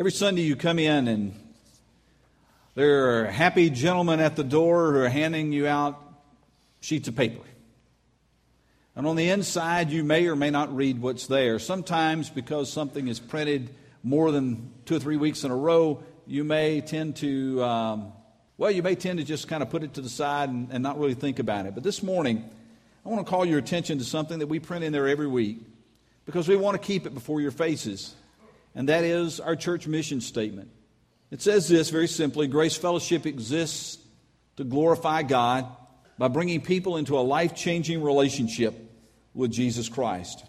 Every Sunday you come in and there are happy gentlemen at the door who are handing you out sheets of paper. And on the inside, you may or may not read what's there. Sometimes, because something is printed more than two or three weeks in a row, you may tend to, um, well, you may tend to just kind of put it to the side and, and not really think about it. But this morning, I want to call your attention to something that we print in there every week because we want to keep it before your faces, and that is our church mission statement. It says this very simply Grace Fellowship exists to glorify God by bringing people into a life changing relationship with Jesus Christ.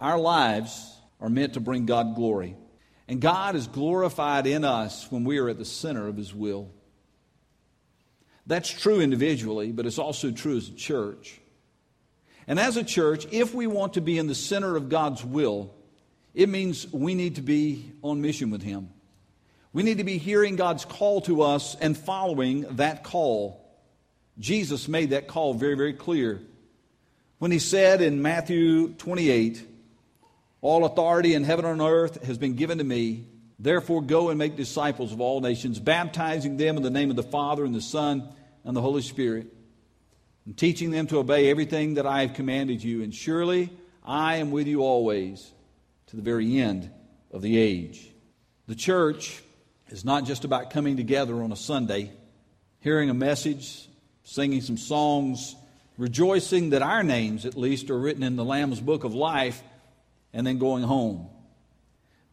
Our lives are meant to bring God glory. And God is glorified in us when we are at the center of His will. That's true individually, but it's also true as a church. And as a church, if we want to be in the center of God's will, it means we need to be on mission with Him. We need to be hearing God's call to us and following that call. Jesus made that call very, very clear when He said in Matthew 28, All authority in heaven and on earth has been given to me. Therefore, go and make disciples of all nations, baptizing them in the name of the Father and the Son and the Holy Spirit, and teaching them to obey everything that I have commanded you. And surely I am with you always to the very end of the age. The church is not just about coming together on a Sunday, hearing a message, singing some songs, rejoicing that our names, at least, are written in the Lamb's book of life, and then going home.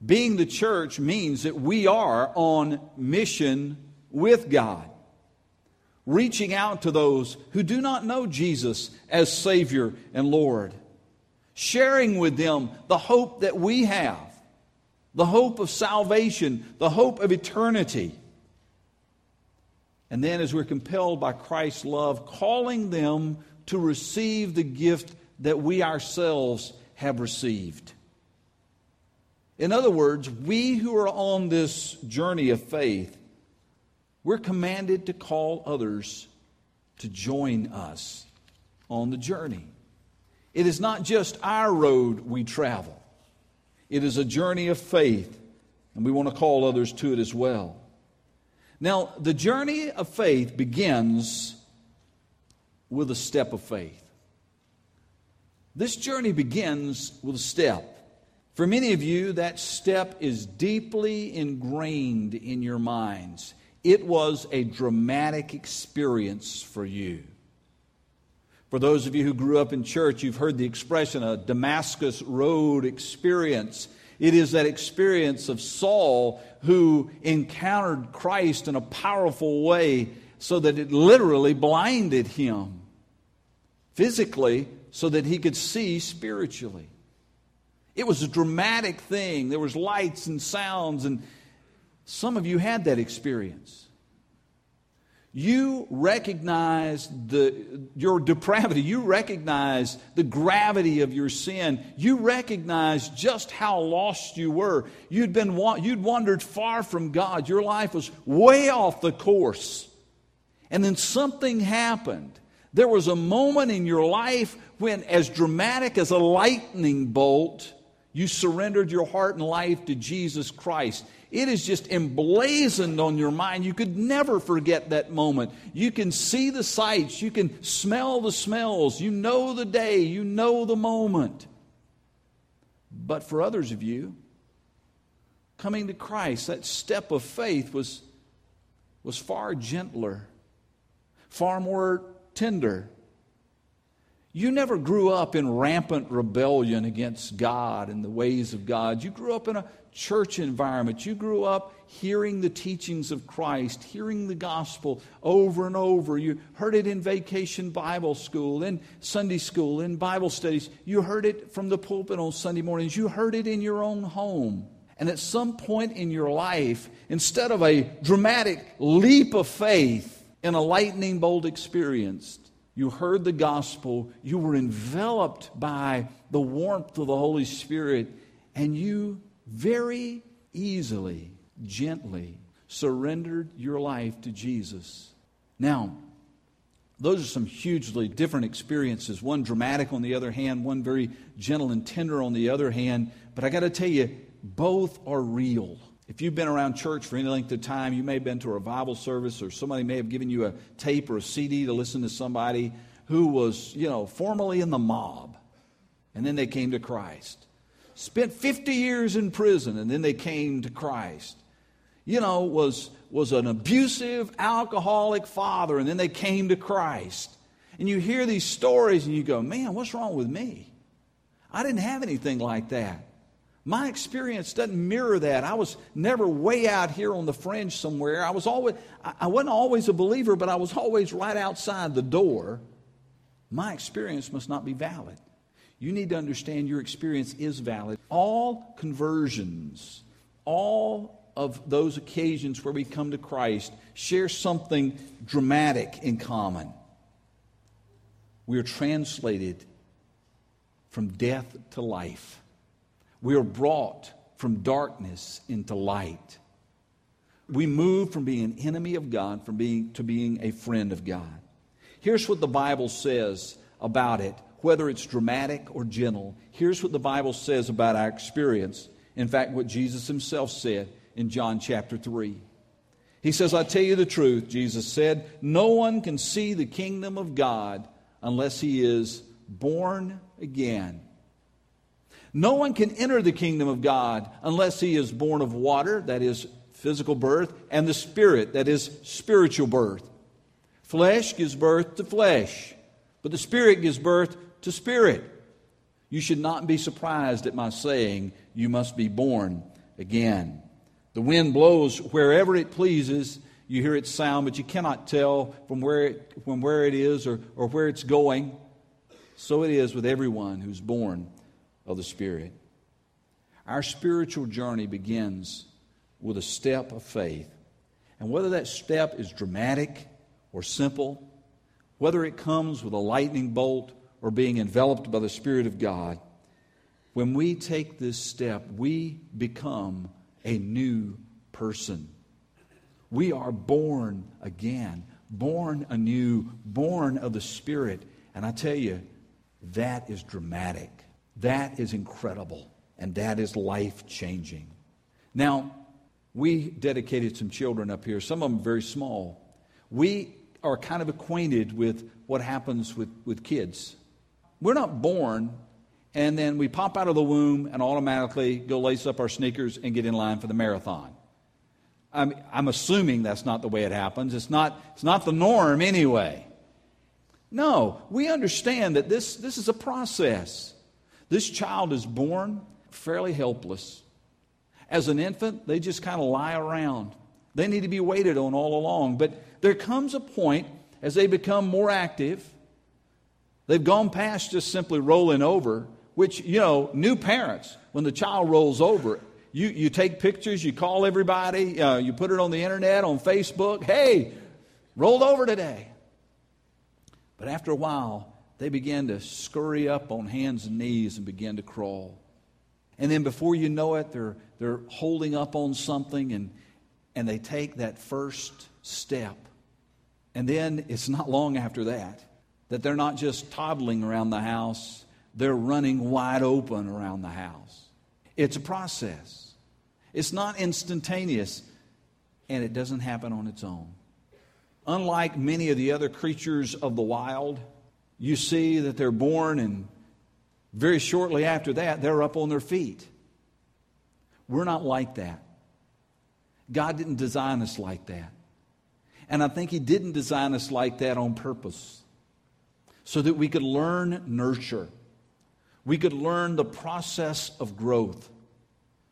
Being the church means that we are on mission with God, reaching out to those who do not know Jesus as Savior and Lord, sharing with them the hope that we have the hope of salvation, the hope of eternity. And then, as we're compelled by Christ's love, calling them to receive the gift that we ourselves have received. In other words, we who are on this journey of faith, we're commanded to call others to join us on the journey. It is not just our road we travel. It is a journey of faith, and we want to call others to it as well. Now, the journey of faith begins with a step of faith. This journey begins with a step. For many of you, that step is deeply ingrained in your minds. It was a dramatic experience for you. For those of you who grew up in church, you've heard the expression a Damascus Road experience. It is that experience of Saul who encountered Christ in a powerful way so that it literally blinded him physically so that he could see spiritually. It was a dramatic thing. There was lights and sounds and some of you had that experience you recognize the, your depravity. You recognize the gravity of your sin. You recognize just how lost you were. You'd, been, you'd wandered far from God. Your life was way off the course. And then something happened. There was a moment in your life when, as dramatic as a lightning bolt, you surrendered your heart and life to Jesus Christ. It is just emblazoned on your mind. You could never forget that moment. You can see the sights, you can smell the smells, you know the day, you know the moment. But for others of you, coming to Christ, that step of faith was, was far gentler, far more tender. You never grew up in rampant rebellion against God and the ways of God. You grew up in a church environment. You grew up hearing the teachings of Christ, hearing the gospel over and over. You heard it in vacation Bible school, in Sunday school, in Bible studies. You heard it from the pulpit on Sunday mornings. You heard it in your own home. And at some point in your life, instead of a dramatic leap of faith in a lightning bolt experience, you heard the gospel, you were enveloped by the warmth of the Holy Spirit, and you very easily, gently surrendered your life to Jesus. Now, those are some hugely different experiences. One dramatic on the other hand, one very gentle and tender on the other hand. But I got to tell you, both are real. If you've been around church for any length of time, you may have been to a revival service or somebody may have given you a tape or a CD to listen to somebody who was, you know, formerly in the mob and then they came to Christ. Spent 50 years in prison and then they came to Christ. You know, was, was an abusive, alcoholic father and then they came to Christ. And you hear these stories and you go, man, what's wrong with me? I didn't have anything like that. My experience doesn't mirror that. I was never way out here on the fringe somewhere. I was always I wasn't always a believer, but I was always right outside the door. My experience must not be valid. You need to understand your experience is valid. All conversions, all of those occasions where we come to Christ share something dramatic in common. We are translated from death to life. We are brought from darkness into light. We move from being an enemy of God from being, to being a friend of God. Here's what the Bible says about it, whether it's dramatic or gentle. Here's what the Bible says about our experience. In fact, what Jesus himself said in John chapter 3. He says, I tell you the truth, Jesus said, no one can see the kingdom of God unless he is born again. No one can enter the kingdom of God unless he is born of water, that is physical birth, and the Spirit, that is spiritual birth. Flesh gives birth to flesh, but the Spirit gives birth to spirit. You should not be surprised at my saying, You must be born again. The wind blows wherever it pleases. You hear its sound, but you cannot tell from where it, from where it is or, or where it's going. So it is with everyone who's born of the Spirit. Our spiritual journey begins with a step of faith. And whether that step is dramatic or simple, whether it comes with a lightning bolt or being enveloped by the Spirit of God, when we take this step, we become a new person. We are born again, born anew, born of the Spirit. And I tell you, that is dramatic. That is incredible. And that is life changing. Now, we dedicated some children up here, some of them very small. We are kind of acquainted with what happens with, with kids. We're not born and then we pop out of the womb and automatically go lace up our sneakers and get in line for the marathon. I'm, I'm assuming that's not the way it happens. It's not, it's not the norm anyway. No, we understand that this, this is a process. This child is born fairly helpless. As an infant, they just kind of lie around. They need to be waited on all along. But there comes a point as they become more active, they've gone past just simply rolling over, which, you know, new parents, when the child rolls over, you, you take pictures, you call everybody, uh, you put it on the internet, on Facebook. Hey, rolled over today. But after a while, they begin to scurry up on hands and knees and begin to crawl. And then before you know it, they're, they're holding up on something and, and they take that first step. And then it's not long after that that they're not just toddling around the house, they're running wide open around the house. It's a process, it's not instantaneous, and it doesn't happen on its own. Unlike many of the other creatures of the wild, you see that they're born, and very shortly after that, they're up on their feet. We're not like that. God didn't design us like that. And I think He didn't design us like that on purpose so that we could learn nurture. We could learn the process of growth.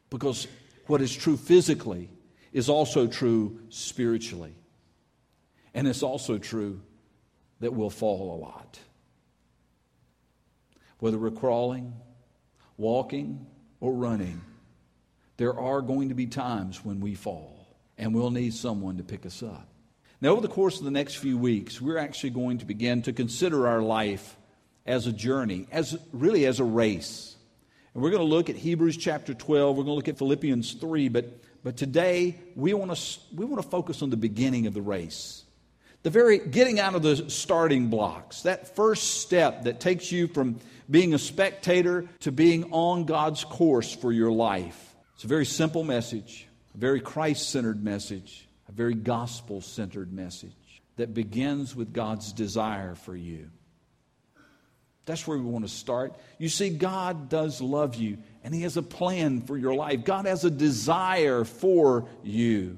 Because what is true physically is also true spiritually. And it's also true that we'll fall a lot whether we're crawling, walking, or running, there are going to be times when we fall, and we'll need someone to pick us up. Now, over the course of the next few weeks, we're actually going to begin to consider our life as a journey, as really as a race. And we're going to look at Hebrews chapter 12, we're going to look at Philippians 3, but, but today we want, to, we want to focus on the beginning of the race. The very getting out of the starting blocks, that first step that takes you from being a spectator to being on God's course for your life. It's a very simple message. a very Christ centered message, a very gospel centered message that begins with God's desire for you. That's where we want to start. You see, God does love you, and He has a plan for your life. God has a desire for you.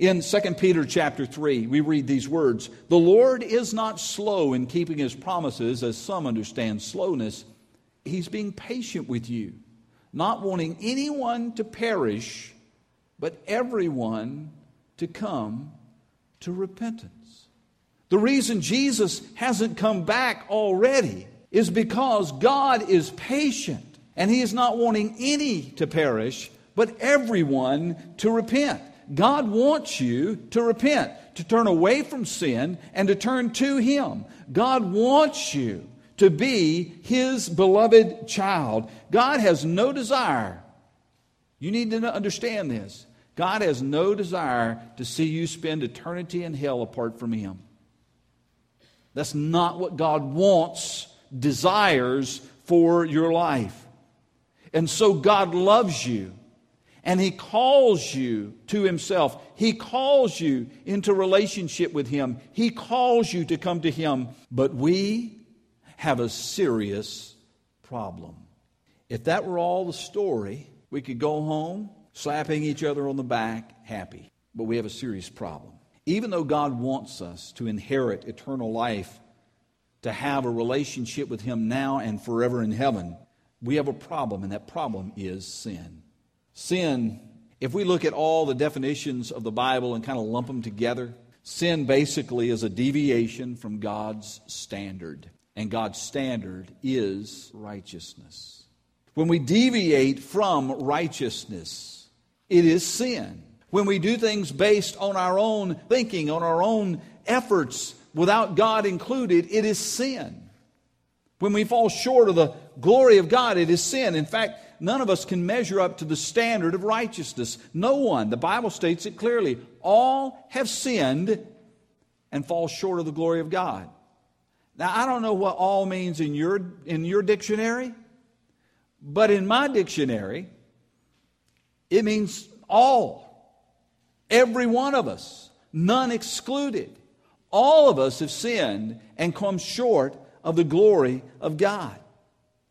In 2 Peter chapter 3, we read these words The Lord is not slow in keeping His promises, as some understand slowness. He's being patient with you, not wanting anyone to perish, but everyone to come to repentance. The reason Jesus hasn't come back already is because God is patient and He is not wanting any to perish, but everyone to repent. God wants you to repent, to turn away from sin and to turn to Him. God wants you to be His beloved child. God has no desire. You need to understand this. God has no desire to see you spend eternity in hell apart from Him. That's not what God wants, desires for your life. And so God loves you and He calls you to Himself. He calls you into relationship with Him. He calls you to come to Him. But we have a serious problem. If that were all the story, we could go home slapping each other on the back, happy. But we have a serious problem. Even though God wants us to inherit eternal life, to have a relationship with Him now and forever in heaven, we have a problem, and that problem is sin. Sin, if we look at all the definitions of the Bible and kind of lump them together, sin basically is a deviation from God's standard. And God's standard is righteousness. When we deviate from righteousness, it is sin when we do things based on our own thinking, on our own efforts, without God included, it is sin. When we fall short of the glory of God, it is sin. In fact, none of us can measure up to the standard of righteousness. No one. The Bible states it clearly. All have sinned and fall short of the glory of God. Now, I don't know what all means in your, in your dictionary, but in my dictionary, it means all. Every one of us, none excluded. All of us have sinned and come short of the glory of God.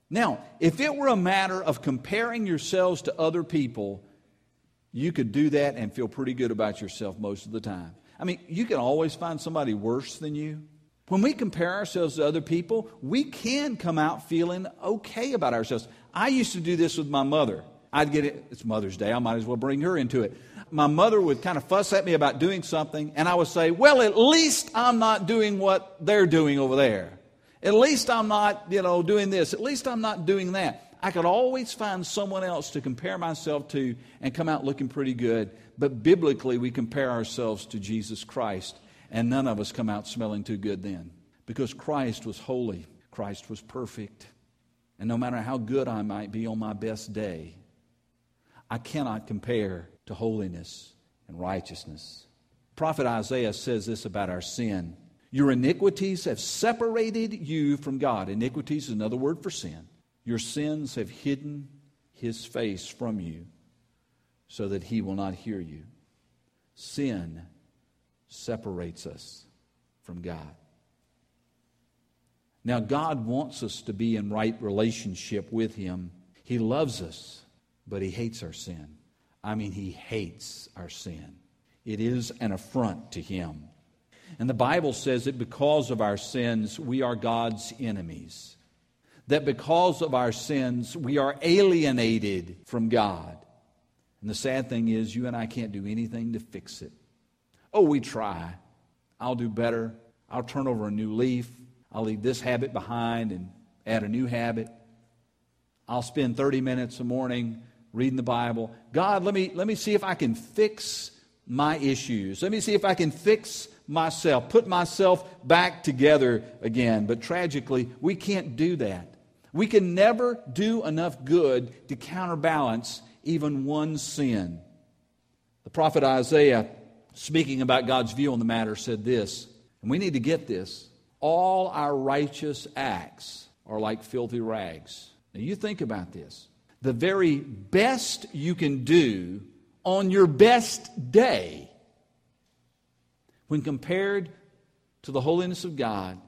Now, if it were a matter of comparing yourselves to other people, you could do that and feel pretty good about yourself most of the time. I mean, you can always find somebody worse than you. When we compare ourselves to other people, we can come out feeling okay about ourselves. I used to do this with my mother. I'd get it, it's Mother's Day, I might as well bring her into it my mother would kind of fuss at me about doing something, and I would say, Well, at least I'm not doing what they're doing over there. At least I'm not, you know, doing this. At least I'm not doing that. I could always find someone else to compare myself to and come out looking pretty good. But biblically, we compare ourselves to Jesus Christ, and none of us come out smelling too good then. Because Christ was holy, Christ was perfect. And no matter how good I might be on my best day, I cannot compare to holiness and righteousness. Prophet Isaiah says this about our sin Your iniquities have separated you from God. Iniquities is another word for sin. Your sins have hidden his face from you so that he will not hear you. Sin separates us from God. Now, God wants us to be in right relationship with Him. He loves us, but He hates our sin. I mean, he hates our sin. It is an affront to him. And the Bible says that because of our sins, we are God's enemies. That because of our sins, we are alienated from God. And the sad thing is, you and I can't do anything to fix it. Oh, we try. I'll do better. I'll turn over a new leaf. I'll leave this habit behind and add a new habit. I'll spend 30 minutes a morning reading the Bible. God, let me, let me see if I can fix my issues. Let me see if I can fix myself, put myself back together again. But tragically, we can't do that. We can never do enough good to counterbalance even one sin. The prophet Isaiah, speaking about God's view on the matter, said this, and we need to get this all our righteous acts are like filthy rags. Now, you think about this the very best you can do on your best day, when compared to the holiness of God,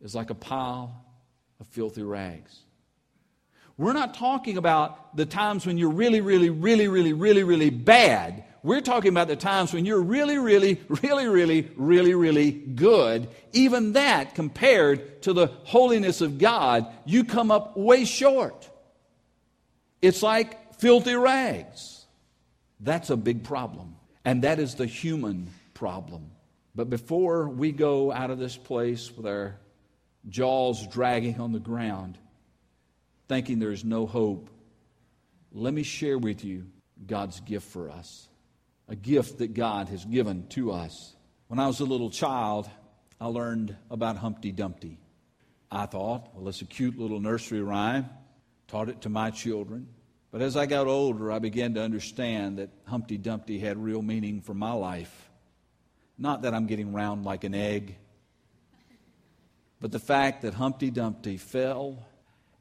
is like a pile of filthy rags. We're not talking about the times when you're really, really, really, really, really, really bad. We're talking about the times when you're really, really, really, really, really, really good. Even that, compared to the holiness of God, you come up way short. It's like filthy rags. That's a big problem. And that is the human problem. But before we go out of this place with our jaws dragging on the ground, thinking there's no hope, let me share with you God's gift for us. A gift that God has given to us. When I was a little child, I learned about Humpty Dumpty. I thought, well, it's a cute little nursery rhyme. Taught it to my children. But as I got older, I began to understand that Humpty Dumpty had real meaning for my life. Not that I'm getting round like an egg, but the fact that Humpty Dumpty fell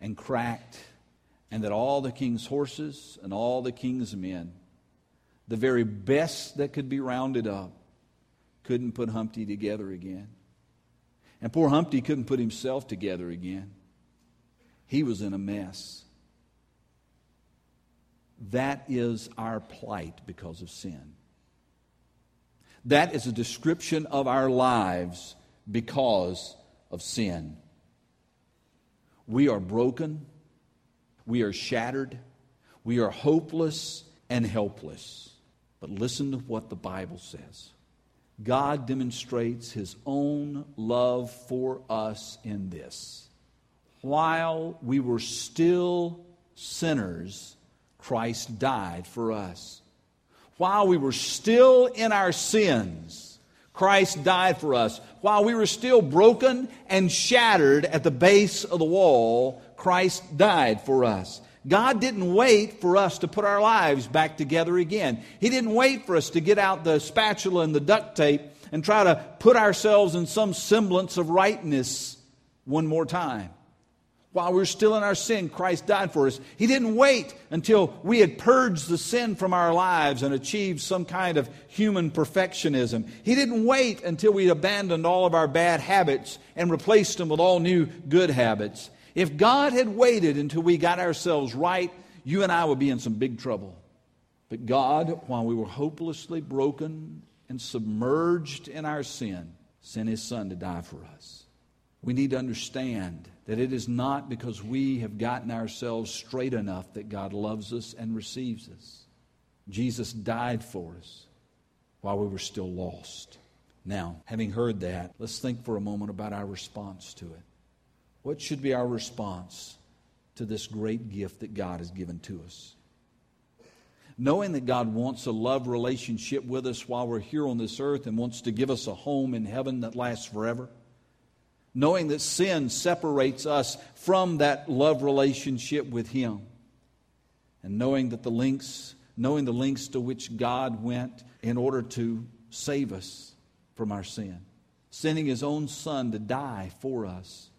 and cracked, and that all the king's horses and all the king's men, the very best that could be rounded up, couldn't put Humpty together again. And poor Humpty couldn't put himself together again. He was in a mess. That is our plight because of sin. That is a description of our lives because of sin. We are broken, we are shattered, we are hopeless and helpless. But listen to what the Bible says. God demonstrates his own love for us in this. While we were still sinners, Christ died for us. While we were still in our sins, Christ died for us. While we were still broken and shattered at the base of the wall, Christ died for us. God didn't wait for us to put our lives back together again. He didn't wait for us to get out the spatula and the duct tape and try to put ourselves in some semblance of rightness one more time. While we were still in our sin, Christ died for us. He didn't wait until we had purged the sin from our lives and achieved some kind of human perfectionism. He didn't wait until we abandoned all of our bad habits and replaced them with all new good habits. If God had waited until we got ourselves right, you and I would be in some big trouble. But God, while we were hopelessly broken and submerged in our sin, sent His Son to die for us. We need to understand that it is not because we have gotten ourselves straight enough that God loves us and receives us. Jesus died for us while we were still lost. Now, having heard that, let's think for a moment about our response to it. What should be our response to this great gift that God has given to us? Knowing that God wants a love relationship with us while we're here on this earth and wants to give us a home in heaven that lasts forever knowing that sin separates us from that love relationship with Him, and knowing that the links, knowing the links to which God went in order to save us from our sin, sending His own Son to die for us.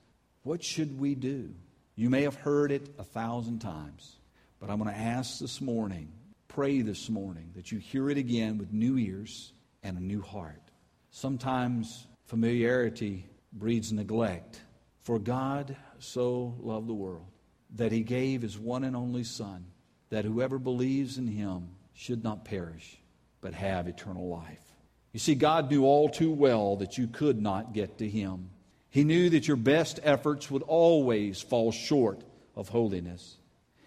What should we do? You may have heard it a thousand times, but I'm going to ask this morning, pray this morning, that you hear it again with new ears and a new heart. Sometimes familiarity breeds neglect. For God so loved the world that he gave his one and only Son, that whoever believes in him should not perish, but have eternal life. You see, God knew all too well that you could not get to him. He knew that your best efforts would always fall short of holiness.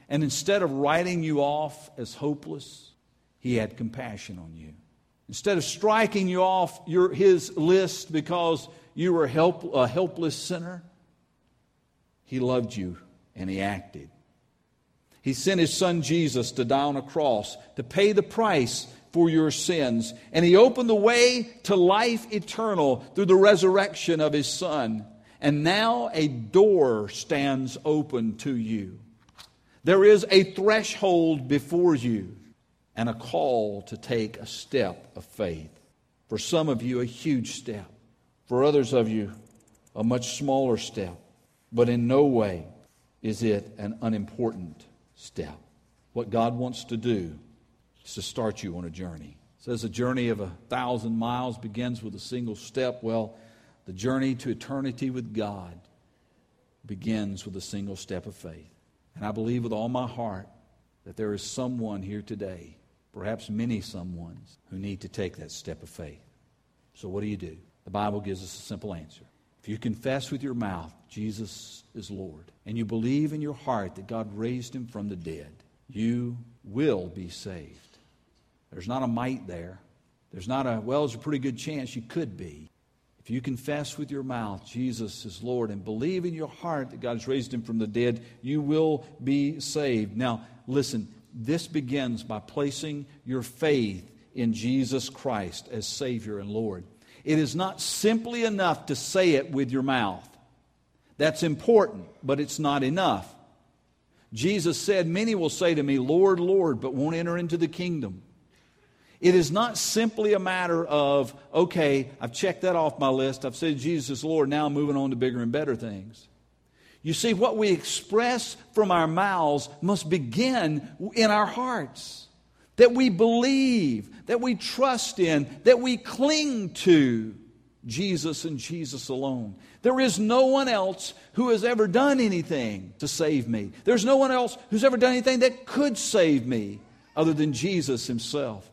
And instead of writing you off as hopeless, he had compassion on you. Instead of striking you off your, his list because you were help, a helpless sinner, He loved you and He acted. He sent His Son Jesus to die on a cross to pay the price for your sins. And He opened the way to life eternal through the resurrection of His Son. And now a door stands open to you. There is a threshold before you and a call to take a step of faith. For some of you, a huge step. For others of you, a much smaller step, but in no way is it an unimportant step. What God wants to do is to start you on a journey. It says a journey of a thousand miles begins with a single step. Well, the journey to eternity with God begins with a single step of faith. And I believe with all my heart that there is someone here today, perhaps many someones, who need to take that step of faith. So, what do you do? The Bible gives us a simple answer. If you confess with your mouth Jesus is Lord, and you believe in your heart that God raised him from the dead, you will be saved. There's not a might there. There's not a, well, there's a pretty good chance you could be. If you confess with your mouth Jesus is Lord and believe in your heart that God has raised him from the dead, you will be saved. Now, listen, this begins by placing your faith in Jesus Christ as Savior and Lord. It is not simply enough to say it with your mouth. That's important, but it's not enough. Jesus said, Many will say to me, Lord, Lord, but won't enter into the kingdom. It is not simply a matter of, okay, I've checked that off my list. I've said Jesus is Lord. Now I'm moving on to bigger and better things. You see, what we express from our mouths must begin in our hearts. That we believe, that we trust in, that we cling to Jesus and Jesus alone. There is no one else who has ever done anything to save me. There's no one else who's ever done anything that could save me other than Jesus himself.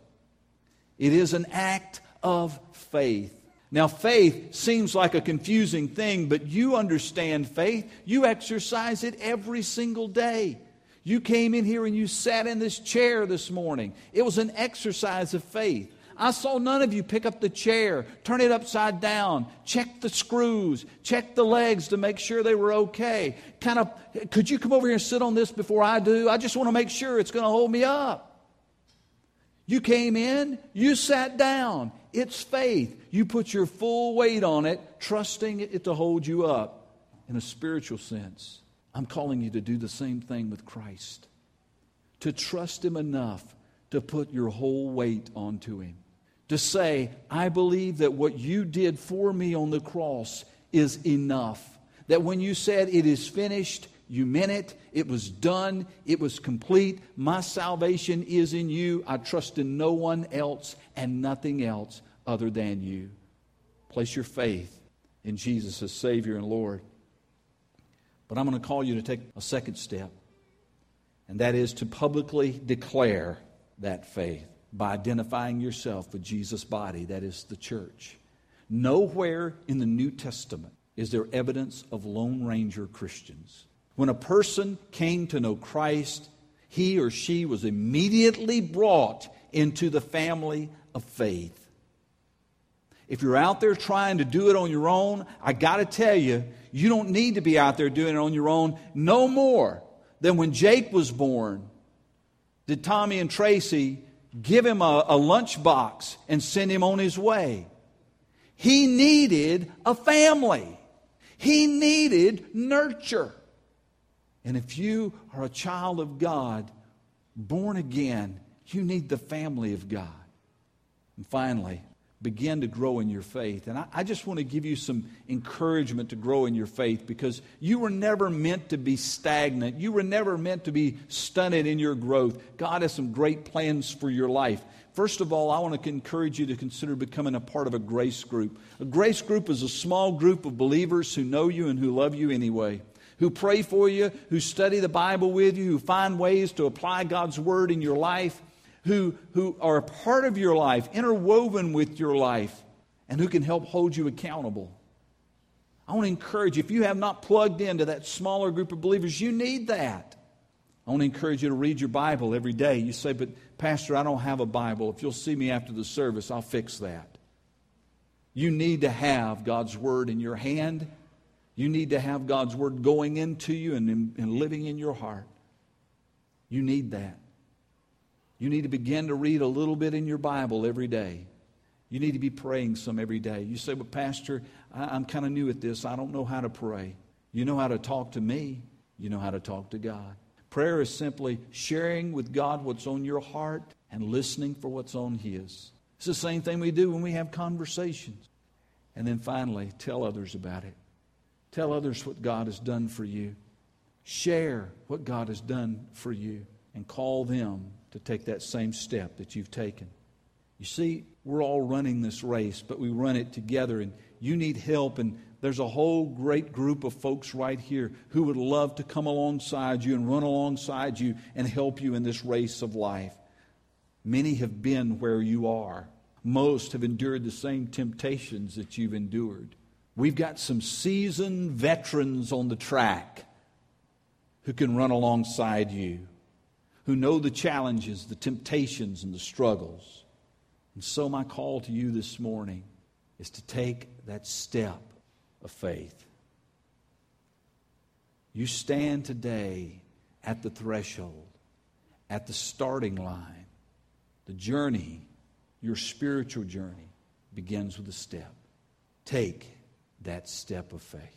It is an act of faith. Now, faith seems like a confusing thing, but you understand faith. You exercise it every single day. You came in here and you sat in this chair this morning. It was an exercise of faith. I saw none of you pick up the chair, turn it upside down, check the screws, check the legs to make sure they were okay. Kind of, could you come over here and sit on this before I do? I just want to make sure it's going to hold me up. You came in, you sat down. It's faith. You put your full weight on it, trusting it to hold you up in a spiritual sense. I'm calling you to do the same thing with Christ. To trust Him enough to put your whole weight onto Him to say, I believe that what you did for me on the cross is enough. That when you said it is finished, you meant it. It was done. It was complete. My salvation is in you. I trust in no one else and nothing else other than you. Place your faith in Jesus as Savior and Lord. But I'm going to call you to take a second step, and that is to publicly declare that faith by identifying yourself with Jesus' body, that is the church. Nowhere in the New Testament is there evidence of Lone Ranger Christians. When a person came to know Christ, he or she was immediately brought into the family of faith. If you're out there trying to do it on your own, I got to tell you, you don't need to be out there doing it on your own no more than when Jake was born. Did Tommy and Tracy give him a, a lunchbox and send him on his way. He needed a family. He needed nurture. And if you are a child of God, born again, you need the family of God. And finally, begin to grow in your faith. And I, I, just want to give you some encouragement to grow in your faith because you were never meant to be stagnant. You were never meant to be stunted in your growth. God has some great plans for your life. First of all, I want to encourage you to consider becoming a part of a grace group. A grace group is a small group of believers who know you and who love you anyway. Who pray for you, who study the Bible with you, who find ways to apply God's Word in your life, who, who are a part of your life, interwoven with your life, and who can help hold you accountable. I want to encourage you, if you have not plugged into that smaller group of believers, you need that. I want to encourage you to read your Bible every day. You say, but Pastor, I don't have a Bible. If you'll see me after the service, I'll fix that. You need to have God's Word in your hand. You need to have God's Word going into you and, and living in your heart. You need that. You need to begin to read a little bit in your Bible every day. You need to be praying some every day. You say, Well, Pastor, I, am kind of new at this. I don't know how to pray. You know how to talk to me, you know how to talk to God. Prayer is simply sharing with God what's on your heart and listening for what's on His. It's the same thing we do when we have conversations. And then finally, tell others about it. Tell others what God has done for you. Share what God has done for you and call them to take that same step that you've taken. You see, we're all running this race, but we run it together, and you need help. And there's a whole great group of folks right here who would love to come alongside you and run alongside you and help you in this race of life. Many have been where you are, most have endured the same temptations that you've endured. We've got some seasoned veterans on the track who can run alongside you, who know the challenges, the temptations, and the struggles. And so, my call to you this morning is to take that step of faith. You stand today at the threshold, at the starting line. The journey, your spiritual journey, begins with a step. Take that step of faith.